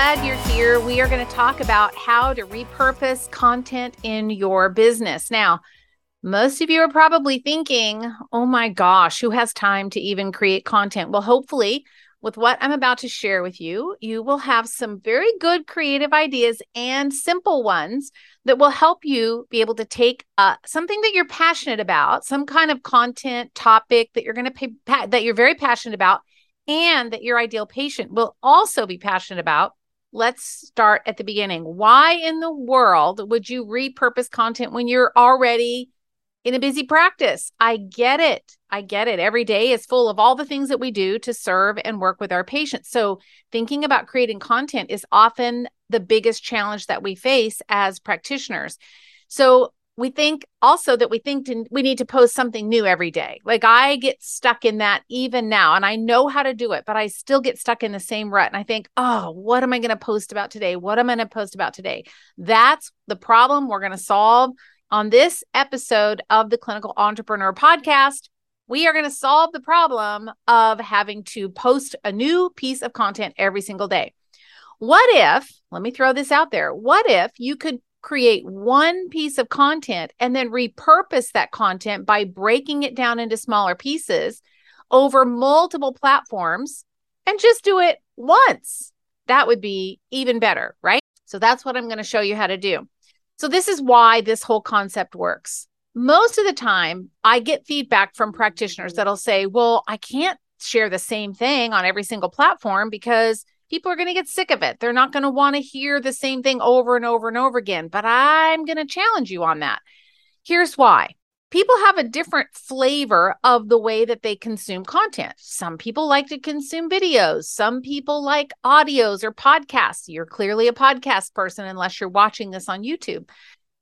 Glad you're here. We are going to talk about how to repurpose content in your business. Now, most of you are probably thinking, oh my gosh, who has time to even create content? Well, hopefully, with what I'm about to share with you, you will have some very good creative ideas and simple ones that will help you be able to take uh, something that you're passionate about, some kind of content topic that you're going to pay that you're very passionate about, and that your ideal patient will also be passionate about. Let's start at the beginning. Why in the world would you repurpose content when you're already in a busy practice. I get it. I get it. Every day is full of all the things that we do to serve and work with our patients. So, thinking about creating content is often the biggest challenge that we face as practitioners. So, we think also that we think to, we need to post something new every day. Like I get stuck in that even now, and I know how to do it, but I still get stuck in the same rut. And I think, oh, what am I going to post about today? What am I going to post about today? That's the problem we're going to solve on this episode of the Clinical Entrepreneur Podcast, we are going to solve the problem of having to post a new piece of content every single day. What if, let me throw this out there, what if you could create one piece of content and then repurpose that content by breaking it down into smaller pieces over multiple platforms and just do it once? That would be even better, right? So that's what I'm going to show you how to do. So, this is why this whole concept works. Most of the time, I get feedback from practitioners that'll say, Well, I can't share the same thing on every single platform because people are going to get sick of it. They're not going to want to hear the same thing over and over and over again. But I'm going to challenge you on that. Here's why people have a different flavor of the way that they consume content. Some people like to consume videos, some people like audios or podcasts. You're clearly a podcast person unless you're watching this on YouTube.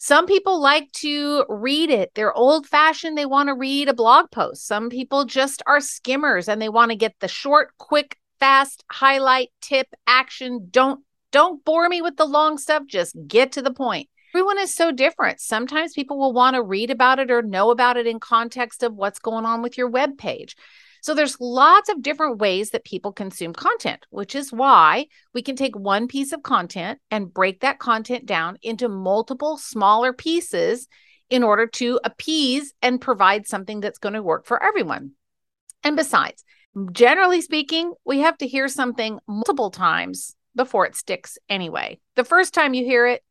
Some people like to read it. They're old fashioned. They want to read a blog post. Some people just are skimmers and they want to get the short, quick, fast highlight tip action. Don't don't bore me with the long stuff. Just get to the point everyone is so different. Sometimes people will want to read about it or know about it in context of what's going on with your web page. So there's lots of different ways that people consume content, which is why we can take one piece of content and break that content down into multiple smaller pieces in order to appease and provide something that's going to work for everyone. And besides, generally speaking, we have to hear something multiple times before it sticks anyway. The first time you hear it,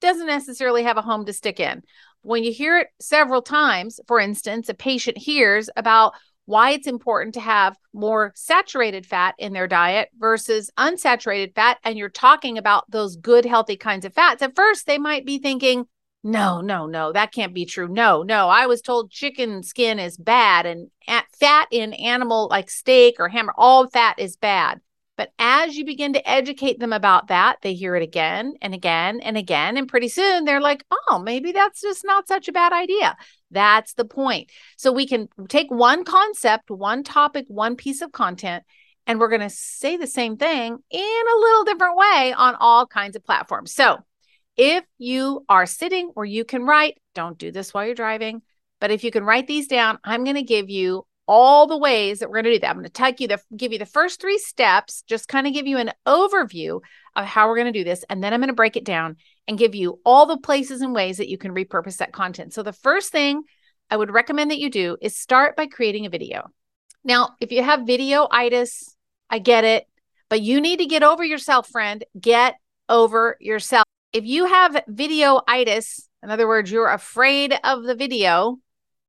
doesn't necessarily have a home to stick in. When you hear it several times, for instance, a patient hears about why it's important to have more saturated fat in their diet versus unsaturated fat, and you're talking about those good, healthy kinds of fats, at first they might be thinking, no, no, no, that can't be true. No, no, I was told chicken skin is bad and fat in animal like steak or hammer, all fat is bad. But as you begin to educate them about that, they hear it again and again and again. And pretty soon they're like, oh, maybe that's just not such a bad idea. That's the point. So we can take one concept, one topic, one piece of content, and we're going to say the same thing in a little different way on all kinds of platforms. So if you are sitting or you can write, don't do this while you're driving. But if you can write these down, I'm going to give you all the ways that we're going to do that. I'm going to take you the give you the first three steps, just kind of give you an overview of how we're going to do this, and then I'm going to break it down and give you all the places and ways that you can repurpose that content. So the first thing I would recommend that you do is start by creating a video. Now, if you have video itis, I get it, but you need to get over yourself, friend. Get over yourself. If you have video itis, in other words, you're afraid of the video,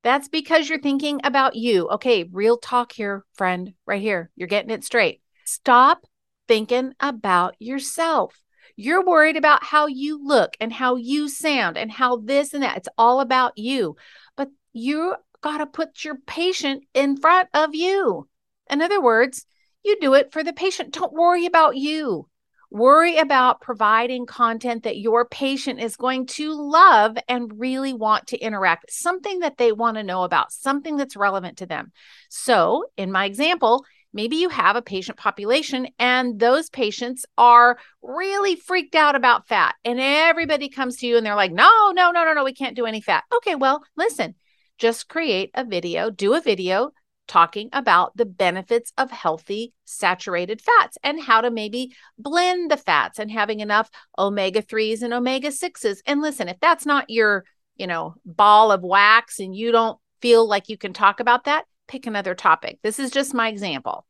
that's because you're thinking about you. Okay, real talk here, friend, right here. You're getting it straight. Stop thinking about yourself. You're worried about how you look and how you sound and how this and that. It's all about you. But you got to put your patient in front of you. In other words, you do it for the patient. Don't worry about you. Worry about providing content that your patient is going to love and really want to interact, something that they want to know about, something that's relevant to them. So, in my example, maybe you have a patient population and those patients are really freaked out about fat, and everybody comes to you and they're like, no, no, no, no, no, we can't do any fat. Okay, well, listen, just create a video, do a video talking about the benefits of healthy saturated fats and how to maybe blend the fats and having enough omega 3s and omega 6s. And listen, if that's not your, you know, ball of wax and you don't feel like you can talk about that, pick another topic. This is just my example.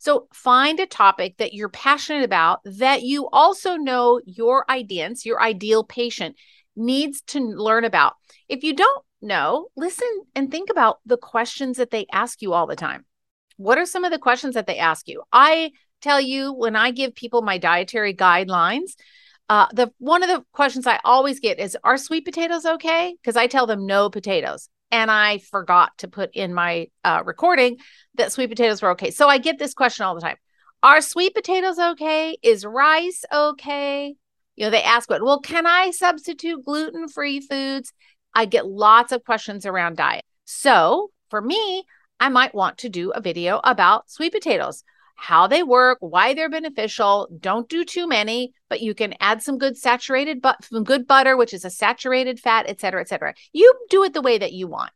So find a topic that you're passionate about that you also know your audience, your ideal patient needs to learn about. If you don't know, listen and think about the questions that they ask you all the time. What are some of the questions that they ask you? I tell you when I give people my dietary guidelines, uh, the one of the questions I always get is, "Are sweet potatoes okay?" Because I tell them no potatoes, and I forgot to put in my uh, recording that sweet potatoes were okay. So I get this question all the time: Are sweet potatoes okay? Is rice okay? You know, they ask what? Well, can I substitute gluten-free foods? I get lots of questions around diet. So for me, I might want to do a video about sweet potatoes, how they work, why they're beneficial. Don't do too many, but you can add some good saturated but some good butter, which is a saturated fat, et cetera, et cetera. You do it the way that you want.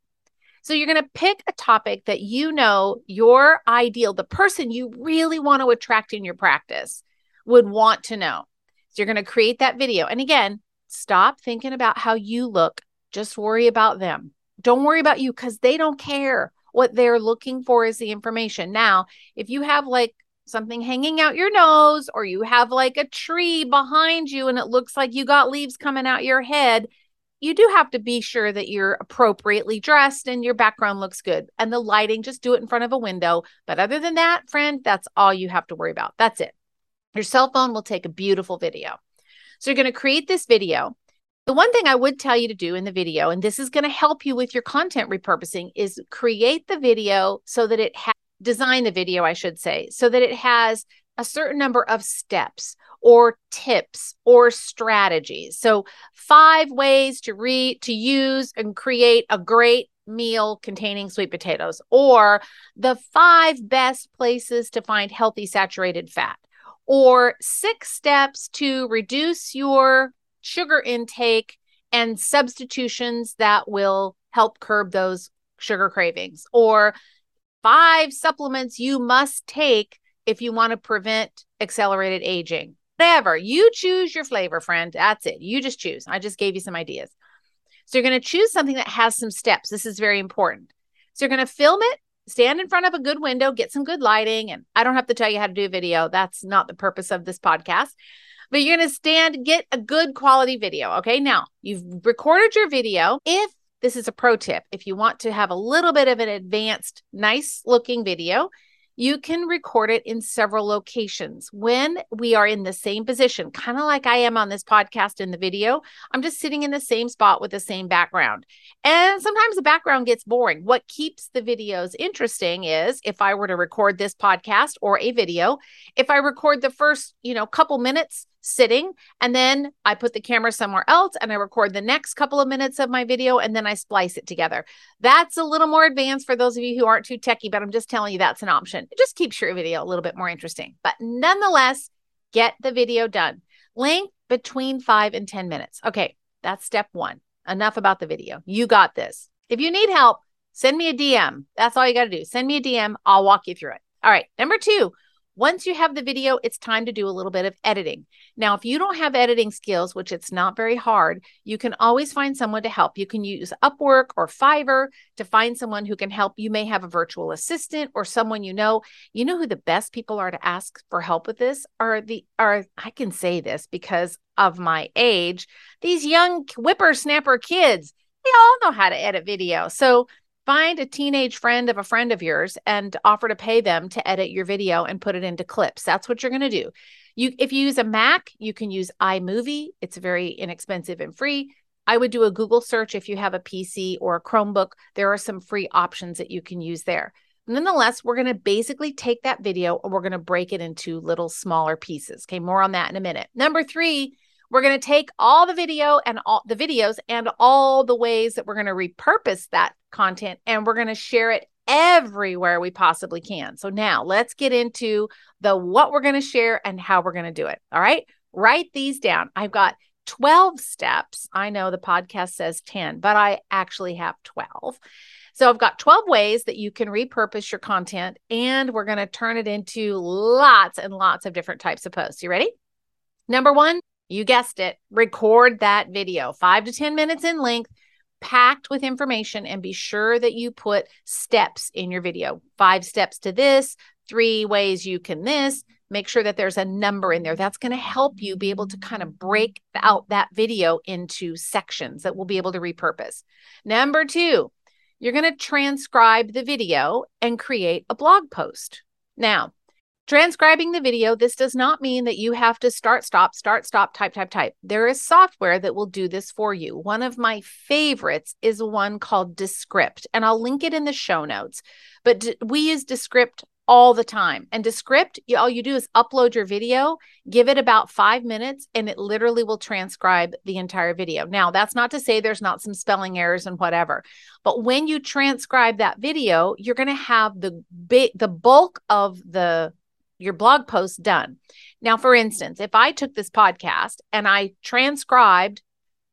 So you're going to pick a topic that you know your ideal, the person you really want to attract in your practice would want to know. So you're going to create that video. And again, stop thinking about how you look just worry about them. Don't worry about you because they don't care. What they're looking for is the information. Now, if you have like something hanging out your nose or you have like a tree behind you and it looks like you got leaves coming out your head, you do have to be sure that you're appropriately dressed and your background looks good. And the lighting, just do it in front of a window. But other than that, friend, that's all you have to worry about. That's it. Your cell phone will take a beautiful video. So you're going to create this video. The one thing I would tell you to do in the video, and this is going to help you with your content repurposing, is create the video so that it has design the video, I should say, so that it has a certain number of steps or tips or strategies. So, five ways to read, to use and create a great meal containing sweet potatoes, or the five best places to find healthy saturated fat, or six steps to reduce your sugar intake and substitutions that will help curb those sugar cravings, or five supplements you must take if you want to prevent accelerated aging. Whatever you choose your flavor, friend. That's it. You just choose. I just gave you some ideas. So you're going to choose something that has some steps. This is very important. So you're going to film it, stand in front of a good window, get some good lighting. And I don't have to tell you how to do a video. That's not the purpose of this podcast but you're going to stand, get a good quality video. Okay. Now you've recorded your video. If this is a pro tip, if you want to have a little bit of an advanced, nice looking video, you can record it in several locations. When we are in the same position, kind of like I am on this podcast in the video, I'm just sitting in the same spot with the same background. And sometimes the background gets boring. What keeps the videos interesting is if I were to record this podcast or a video, if I record the first, you know, couple minutes sitting and then I put the camera somewhere else and I record the next couple of minutes of my video and then I splice it together. That's a little more advanced for those of you who aren't too techy, but I'm just telling you that's an option. It just keeps your video a little bit more interesting. But nonetheless, get the video done. Length between 5 and 10 minutes. Okay, that's step 1. Enough about the video. You got this. If you need help, send me a DM. That's all you got to do. Send me a DM. I'll walk you through it. All right. Number 2, once you have the video, it's time to do a little bit of editing. Now, if you don't have editing skills, which it's not very hard, you can always find someone to help. You can use Upwork or Fiverr to find someone who can help. You may have a virtual assistant or someone you know. You know who the best people are to ask for help with this are the are I can say this because of my age, these young whippersnapper kids. They all know how to edit video. So find a teenage friend of a friend of yours and offer to pay them to edit your video and put it into clips. That's what you're going to do. You if you use a Mac, you can use iMovie. It's very inexpensive and free. I would do a Google search if you have a PC or a Chromebook. There are some free options that you can use there. nonetheless, we're going to basically take that video and we're going to break it into little smaller pieces. Okay, more on that in a minute. Number three, we're going to take all the video and all the videos and all the ways that we're going to repurpose that content and we're going to share it everywhere we possibly can. So now let's get into the what we're going to share and how we're going to do it. All right. Write these down. I've got 12 steps. I know the podcast says 10, but I actually have 12. So I've got 12 ways that you can repurpose your content, and we're going to turn it into lots and lots of different types of posts. You ready? Number one, you guessed it, record that video, five to 10 minutes in length, packed with information, and be sure that you put steps in your video five steps to this, three ways you can this. Make sure that there's a number in there. That's going to help you be able to kind of break out that video into sections that we'll be able to repurpose. Number two, you're going to transcribe the video and create a blog post. Now, transcribing the video, this does not mean that you have to start, stop, start, stop, type, type, type. There is software that will do this for you. One of my favorites is one called Descript, and I'll link it in the show notes. But we use Descript all the time. And Descript, all you do is upload your video, give it about five minutes, and it literally will transcribe the entire video. Now, that's not to say there's not some spelling errors and whatever, but when you transcribe that video, you're going to have the big, the bulk of the your blog post done. Now, for instance, if I took this podcast and I transcribed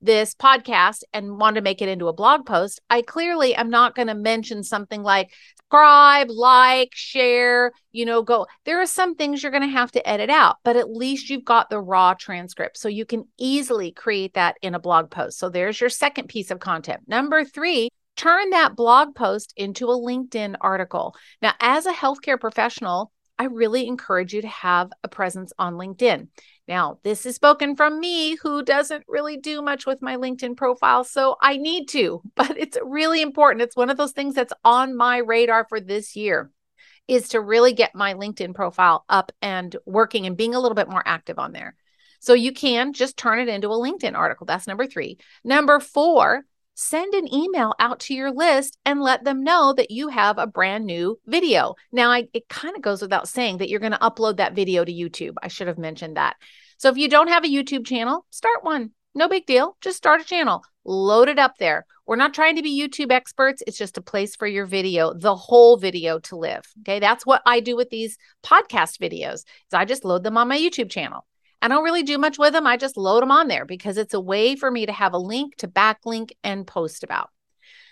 this podcast and want to make it into a blog post, I clearly am not going to mention something like subscribe, like, share, you know, go. There are some things you're going to have to edit out, but at least you've got the raw transcript. So you can easily create that in a blog post. So there's your second piece of content. Number three, turn that blog post into a LinkedIn article. Now, as a healthcare professional, I really encourage you to have a presence on LinkedIn. Now, this is spoken from me who doesn't really do much with my LinkedIn profile, so I need to, but it's really important. It's one of those things that's on my radar for this year is to really get my LinkedIn profile up and working and being a little bit more active on there. So you can just turn it into a LinkedIn article. That's number 3. Number 4, send an email out to your list and let them know that you have a brand new video. Now, I, it kind of goes without saying that you're going to upload that video to YouTube. I should have mentioned that. So if you don't have a YouTube channel, start one. No big deal. Just start a channel, load it up there. We're not trying to be YouTube experts. It's just a place for your video, the whole video to live. Okay. That's what I do with these podcast videos is I just load them on my YouTube channel. I don't really do much with them. I just load them on there because it's a way for me to have a link to backlink and post about.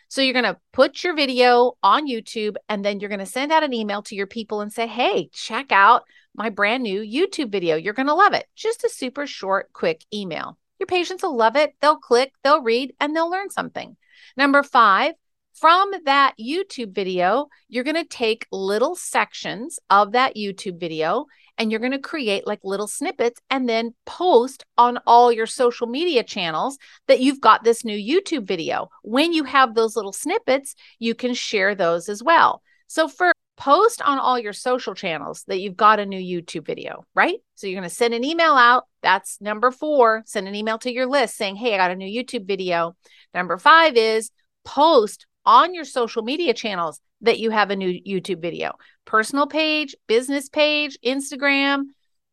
So you're going to put your video on YouTube and then you're going to send out an email to your people and say, hey, check out my brand new YouTube video. You're going to love it. Just a super short, quick email. Your patients will love it. They'll click, they'll read, and they'll learn something. Number five, from that YouTube video, you're going to take little sections of that YouTube video and you're going to create like little snippets and then post on all your social media channels that you've got this new YouTube video. When you have those little snippets, you can share those as well. So, first, post on all your social channels that you've got a new YouTube video, right? So, you're going to send an email out. That's number four. Send an email to your list saying, Hey, I got a new YouTube video. Number five is post on your social media channels that you have a new YouTube video personal page, business page, Instagram,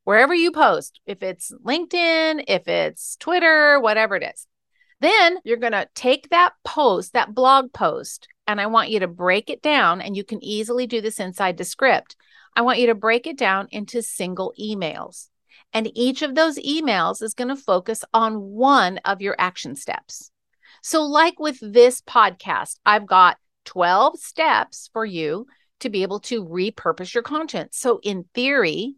wherever you post, if it's LinkedIn, if it's Twitter, whatever it is. Then you're going to take that post, that blog post, and I want you to break it down. And you can easily do this inside Descript. I want you to break it down into single emails. And each of those emails is going to focus on one of your action steps. So, like with this podcast, I've got 12 steps for you to be able to repurpose your content. So, in theory,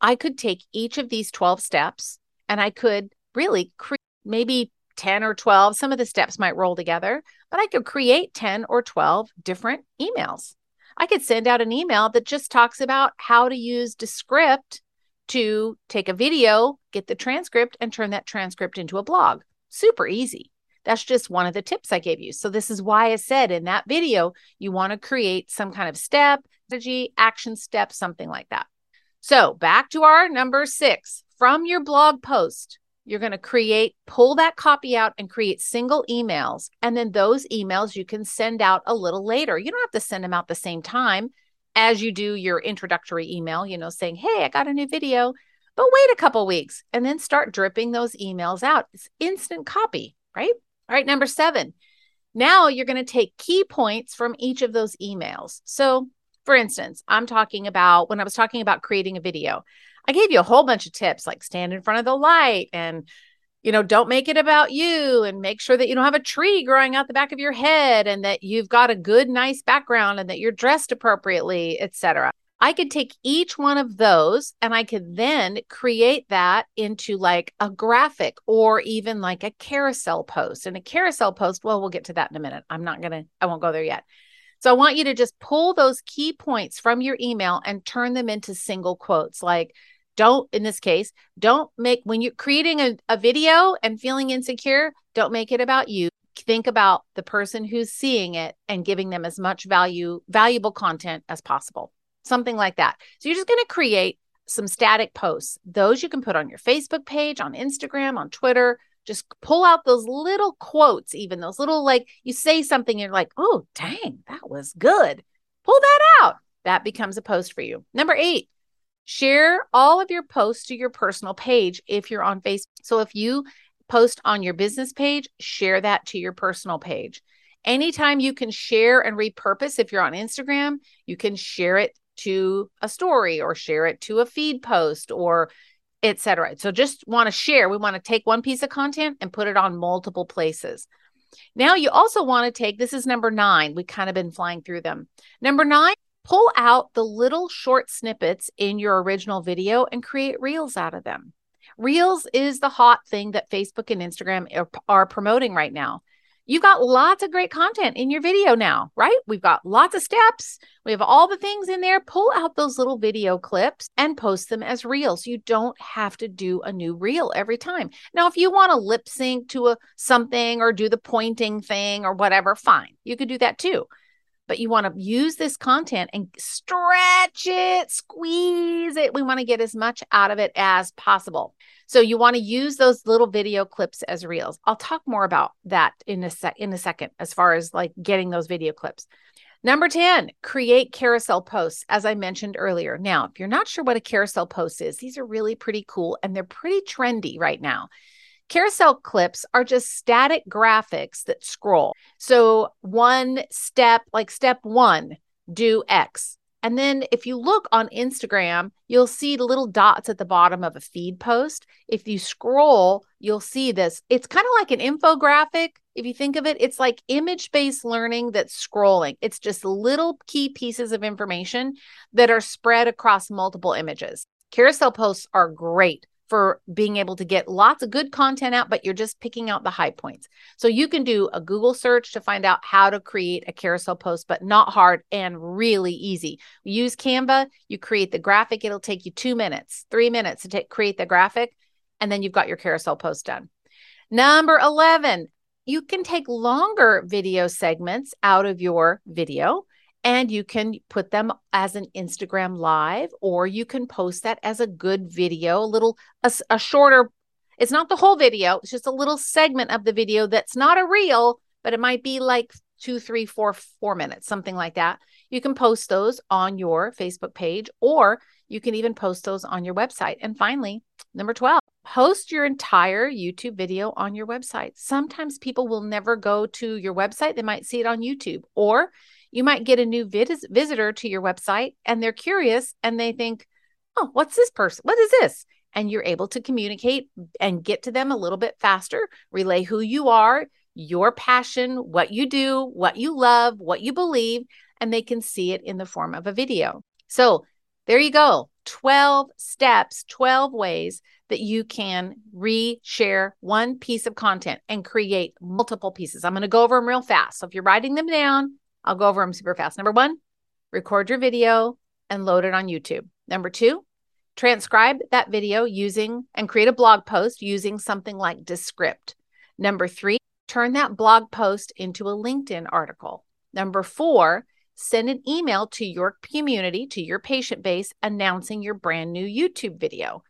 I could take each of these 12 steps and I could really create maybe 10 or 12. Some of the steps might roll together, but I could create 10 or 12 different emails. I could send out an email that just talks about how to use Descript to take a video, get the transcript, and turn that transcript into a blog. Super easy. That's just one of the tips I gave you. So, this is why I said in that video, you want to create some kind of step, strategy, action step, something like that. So, back to our number six from your blog post, you're going to create, pull that copy out and create single emails. And then those emails you can send out a little later. You don't have to send them out the same time. as you do your introductory email, you know, saying, Hey, I got a new video, but wait a couple weeks and then start dripping those emails out. It's instant copy, right? All right. Number seven, now you're going to take key points from each of those emails. So, for instance, I'm talking about when I was talking about creating a video, I gave you a whole bunch of tips like stand in front of the light and you know, don't make it about you and make sure that you don't have a tree growing out the back of your head and that you've got a good nice background and that you're dressed appropriately, etc. I could take each one of those and I could then create that into like a graphic or even like a carousel post. And a carousel post, well, we'll get to that in a minute. I'm not going to, I won't go there yet. So I want you to just pull those key points from your email and turn them into single quotes like, don't, in this case, don't make, when you're creating a, a video and feeling insecure, don't make it about you. Think about the person who's seeing it and giving them as much value, valuable content as possible. Something like that. So you're just going to create some static posts. Those you can put on your Facebook page, on Instagram, on Twitter, just pull out those little quotes, even those little like you say something, you're like, oh, dang, that was good. Pull that out. That becomes a post for you. Number eight, share all of your posts to your personal page if you're on Facebook. So if you post on your business page, share that to your personal page. Anytime you can share and repurpose, if you're on Instagram, you can share it to a story or share it to a feed post or etc. So just want to share. We want to take one piece of content and put it on multiple places. Now you also want to take this is number 9. We kind of been flying through them. Number 9, pull out the little short snippets in your original video and create reels out of them. Reels is the hot thing that Facebook and Instagram are, are promoting right now. You've got lots of great content in your video now, right? We've got lots of steps. We have all the things in there. Pull out those little video clips and post them as reels. You don't have to do a new reel every time. Now, if you want to lip sync to a something or do the pointing thing or whatever, fine. You could do that too but you want to use this content and stretch it, squeeze it. We want to get as much out of it as possible. So you want to use those little video clips as reels. I'll talk more about that in a sec in a second as far as like getting those video clips. Number 10, create carousel posts, as I mentioned earlier. Now, if you're not sure what a carousel post is, these are really pretty cool and they're pretty trendy right now. Carousel clips are just static graphics that scroll. So, one step, like step one, do X. And then if you look on Instagram, you'll see the little dots at the bottom of a feed post. If you scroll, you'll see this. It's kind of like an infographic. If you think of it, it's like image based learning that's scrolling. It's just little key pieces of information that are spread across multiple images. Carousel posts are great for being able to get lots of good content out, but you're just picking out the high points. So you can do a Google search to find out how to create a carousel post, but not hard and really easy. use Canva, you create the graphic, it'll take you two minutes, three minutes to take, create the graphic, and then you've got your carousel post done. Number 11, you can take longer video segments out of your video and you can put them as an Instagram live or you can post that as a good video, a little a, a, shorter it's not the whole video, it's just a little segment of the video that's not a reel, but it might be like two, three, four, four minutes, something like that. You can post those on your Facebook page or you can even post those on your website. And finally, number 12, post your entire YouTube video on your website. Sometimes people will never go to your website, they might see it on YouTube or you might get a new vis- visitor to your website and they're curious and they think, oh, what's this person? What is this? And you're able to communicate and get to them a little bit faster, relay who you are, your passion, what you do, what you love, what you believe, and they can see it in the form of a video. So there you go 12 steps, 12 ways that you can re-share one piece of content and create multiple pieces. I'm going to go over them real fast. So if you're writing them down, I'll go over them super fast. Number one, record your video and load it on YouTube. Number two, transcribe that video using and create a blog post using something like Descript. Number three, turn that blog post into a LinkedIn article. Number four, send an email to your community, to your patient base, announcing your brand new YouTube video.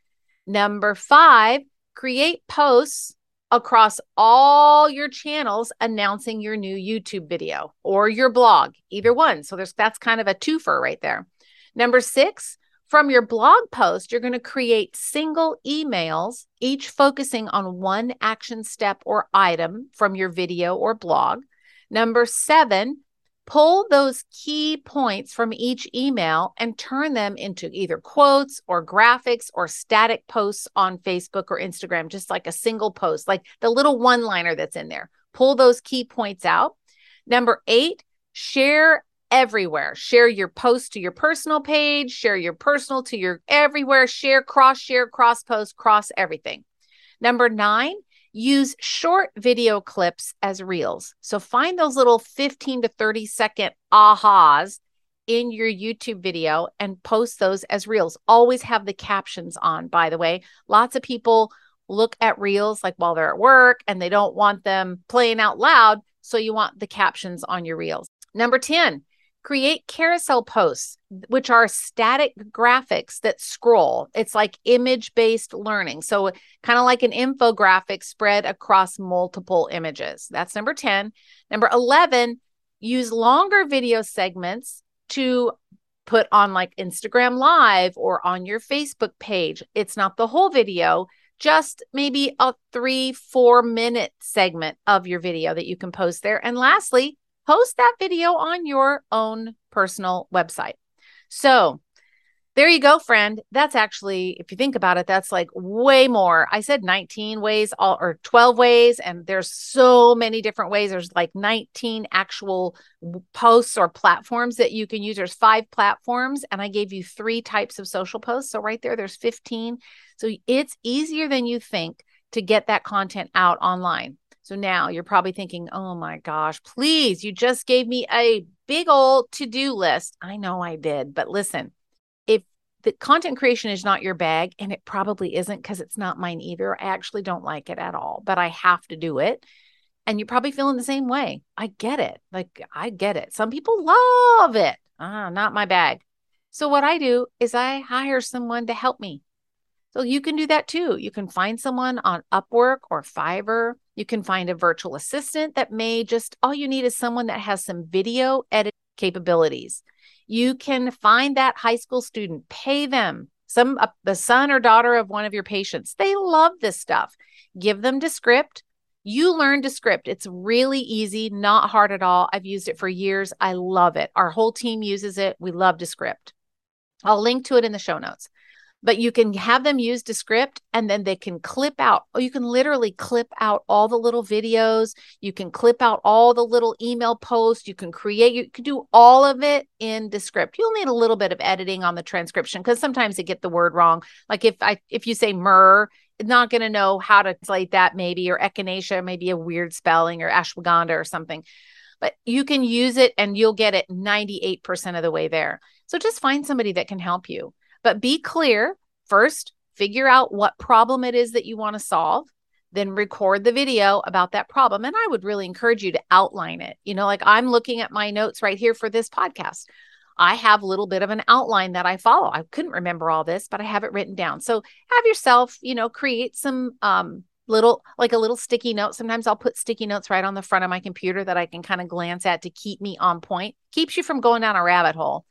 Number five, create posts across all your channels announcing your new YouTube video or your blog, either one. So there's that's kind of a twofer right there. Number six, from your blog post, you're going to create single emails, each focusing on one action step or item from your video or blog. Number seven, pull those key points from each email and turn them into either quotes or graphics or static posts on Facebook or Instagram, just like a single post, like the little one liner that's in there. Pull those key points out. Number eight, share everywhere. Share your post to your personal page, share your personal to your everywhere, share, cross share, cross post, cross everything. Number nine, use short video clips as reels. So find those little 15 to 30 second ahas in your YouTube video and post those as reels. Always have the captions on, by the way. Lots of people look at reels like while they're at work and they don't want them playing out loud. So you want the captions on your reels. Number 10, create carousel posts, which are static graphics that scroll. It's like image based learning. So, kind of like an infographic spread across multiple images. That's number 10. Number 11, use longer video segments to put on like Instagram Live or on your Facebook page. It's not the whole video. Just maybe a three, four minute segment of your video that you can post there. And lastly, post that video on your own personal website. So, there you go, friend. That's actually, if you think about it, that's like way more. I said 19 ways, all or 12 ways, and there's so many different ways. There's like 19 actual posts or platforms that you can use. There's five platforms, and I gave you three types of social posts. So, right there, there's 15. So, it's easier than you think to get that content out online. So now you're probably thinking, oh my gosh, please, you just gave me a big old to do list. I know I did, but listen, if the content creation is not your bag, and it probably isn't because it's not mine either, I actually don't like it at all, but I have to do it. And you're probably feeling the same way. I get it. Like, I get it. Some people love it. Ah, not my bag. So, what I do is I hire someone to help me. So, you can do that too. You can find someone on Upwork or Fiverr you can find a virtual assistant that may just, all you need is someone that has some video edit capabilities. You can find that high school student, pay them some uh, the son or daughter of one of your patients. They love this stuff. Give them Descript. You learn Descript. It's really easy, not hard at all. I've used it for years. I love it. Our whole team uses it. We love Descript. I'll link to it in the show notes but you can have them use Descript and then they can clip out, or you can literally clip out all the little videos. You can clip out all the little email posts. You can create, you can do all of it in Descript. You'll need a little bit of editing on the transcription because sometimes they get the word wrong. Like if I, if you say myrrh, it's not going to know how to translate that maybe, or echinacea, maybe a weird spelling, or ashwagandha or something. But you can use it and you'll get it 98% of the way there. So just find somebody that can help you. But be clear first, figure out what problem it is that you want to solve, then record the video about that problem. And I would really encourage you to outline it. You know, like I'm looking at my notes right here for this podcast. I have a little bit of an outline that I follow. I couldn't remember all this, but I have it written down. So have yourself, you know, create some um little like a little sticky note. Sometimes I'll put sticky notes right on the front of my computer that I can kind of glance at to keep me on point. Keeps you from going down a rabbit hole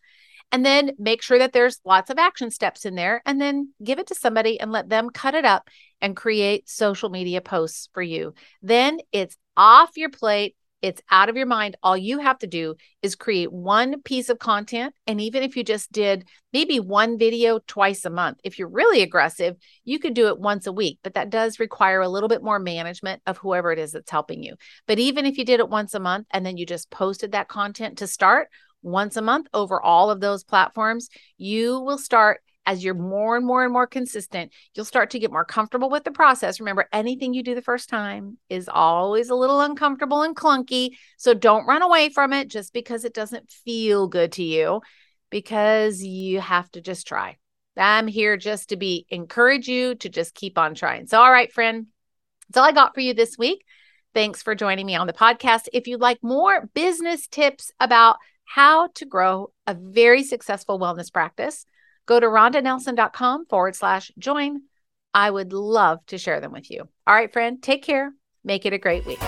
and then make sure that there's lots of action steps in there and then give it to somebody and let them cut it up and create social media posts for you. Then it's off your plate. It's out of your mind. All you have to do is create one piece of content. And even if you just did maybe one video twice a month, if you're really aggressive, you could do it once a week, but that does require a little bit more management of whoever it is that's helping you. But even if you did it once a month and then you just posted that content to start, once a month over all of those platforms, you will start as you're more and more and more consistent, you'll start to get more comfortable with the process. Remember, anything you do the first time is always a little uncomfortable and clunky. So don't run away from it just because it doesn't feel good to you, because you have to just try. I'm here just to be encourage you to just keep on trying. So, all right, friend, that's all I got for you this week. Thanks for joining me on the podcast. If you'd like more business tips about how to grow a very successful wellness practice, go to rhondanelson.com forward slash join. I would love to share them with you. All right, friend, take care. Make it a great week.